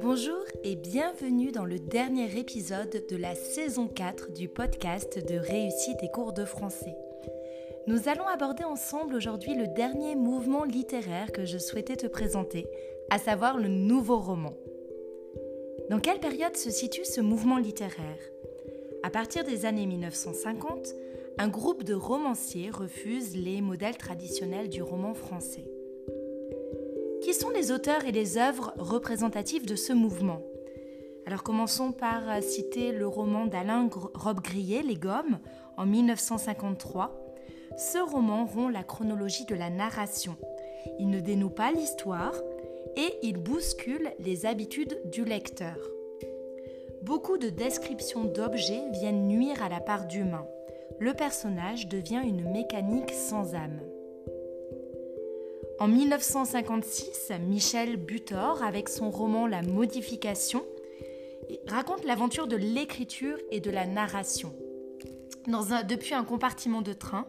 Bonjour et bienvenue dans le dernier épisode de la saison 4 du podcast de Réussite et cours de français. Nous allons aborder ensemble aujourd'hui le dernier mouvement littéraire que je souhaitais te présenter, à savoir le nouveau roman. Dans quelle période se situe ce mouvement littéraire? À partir des années 1950, un groupe de romanciers refuse les modèles traditionnels du roman français. Qui sont les auteurs et les œuvres représentatives de ce mouvement? Alors commençons par citer le roman d'Alain Robbe-Grillet, Les Gommes, en 1953. Ce roman rompt la chronologie de la narration. Il ne dénoue pas l'histoire, et il bouscule les habitudes du lecteur. Beaucoup de descriptions d'objets viennent nuire à la part d'humain. Le personnage devient une mécanique sans âme. En 1956, Michel Butor, avec son roman La modification, raconte l'aventure de l'écriture et de la narration. depuis un compartiment de train,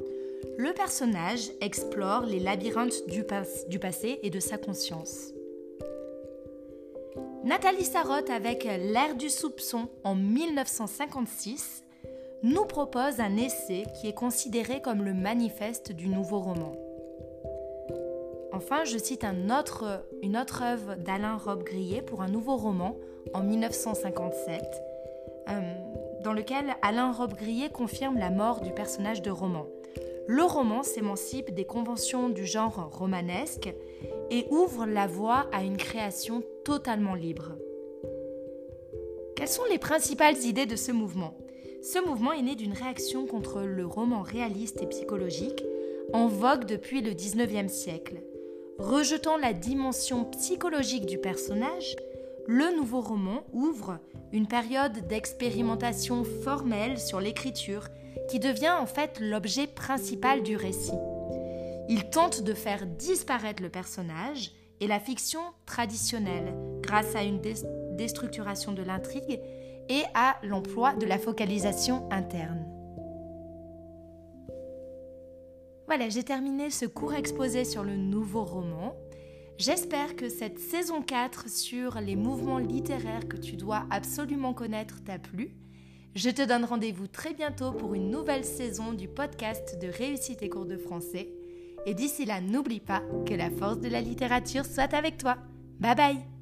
le personnage explore les labyrinthes du passé et de sa conscience. Nathalie Sarotte, avec L'ère du soupçon en 1956, nous propose un essai qui est considéré comme le manifeste du nouveau roman. Enfin, je cite une autre œuvre d'Alain Robbe-Grillet pour un nouveau roman en 1957, euh, dans lequel Alain Robbe-Grillet confirme la mort du personnage de roman. Le roman s'émancipe des conventions du genre romanesque et ouvre la voie à une création totalement libre. Quelles sont les principales idées de ce mouvement? Ce mouvement est né d'une réaction contre le roman réaliste et psychologique en vogue depuis le 19e siècle. Rejetant la dimension psychologique du personnage, le nouveau roman ouvre une période d'expérimentation formelle sur l'écriture qui devient en fait l'objet principal du récit. Il tente de faire disparaître le personnage et la fiction traditionnelle grâce à une déstructuration de l'intrigue et à l'emploi de la focalisation interne. Voilà, j'ai terminé ce court exposé sur le nouveau roman. J'espère que cette saison 4 sur les mouvements littéraires que tu dois absolument connaître t'a plu. Je te donne rendez-vous très bientôt pour une nouvelle saison du podcast de Réussite et cours de français. Et d'ici là, n'oublie pas que la force de la littérature soit avec toi. Bye bye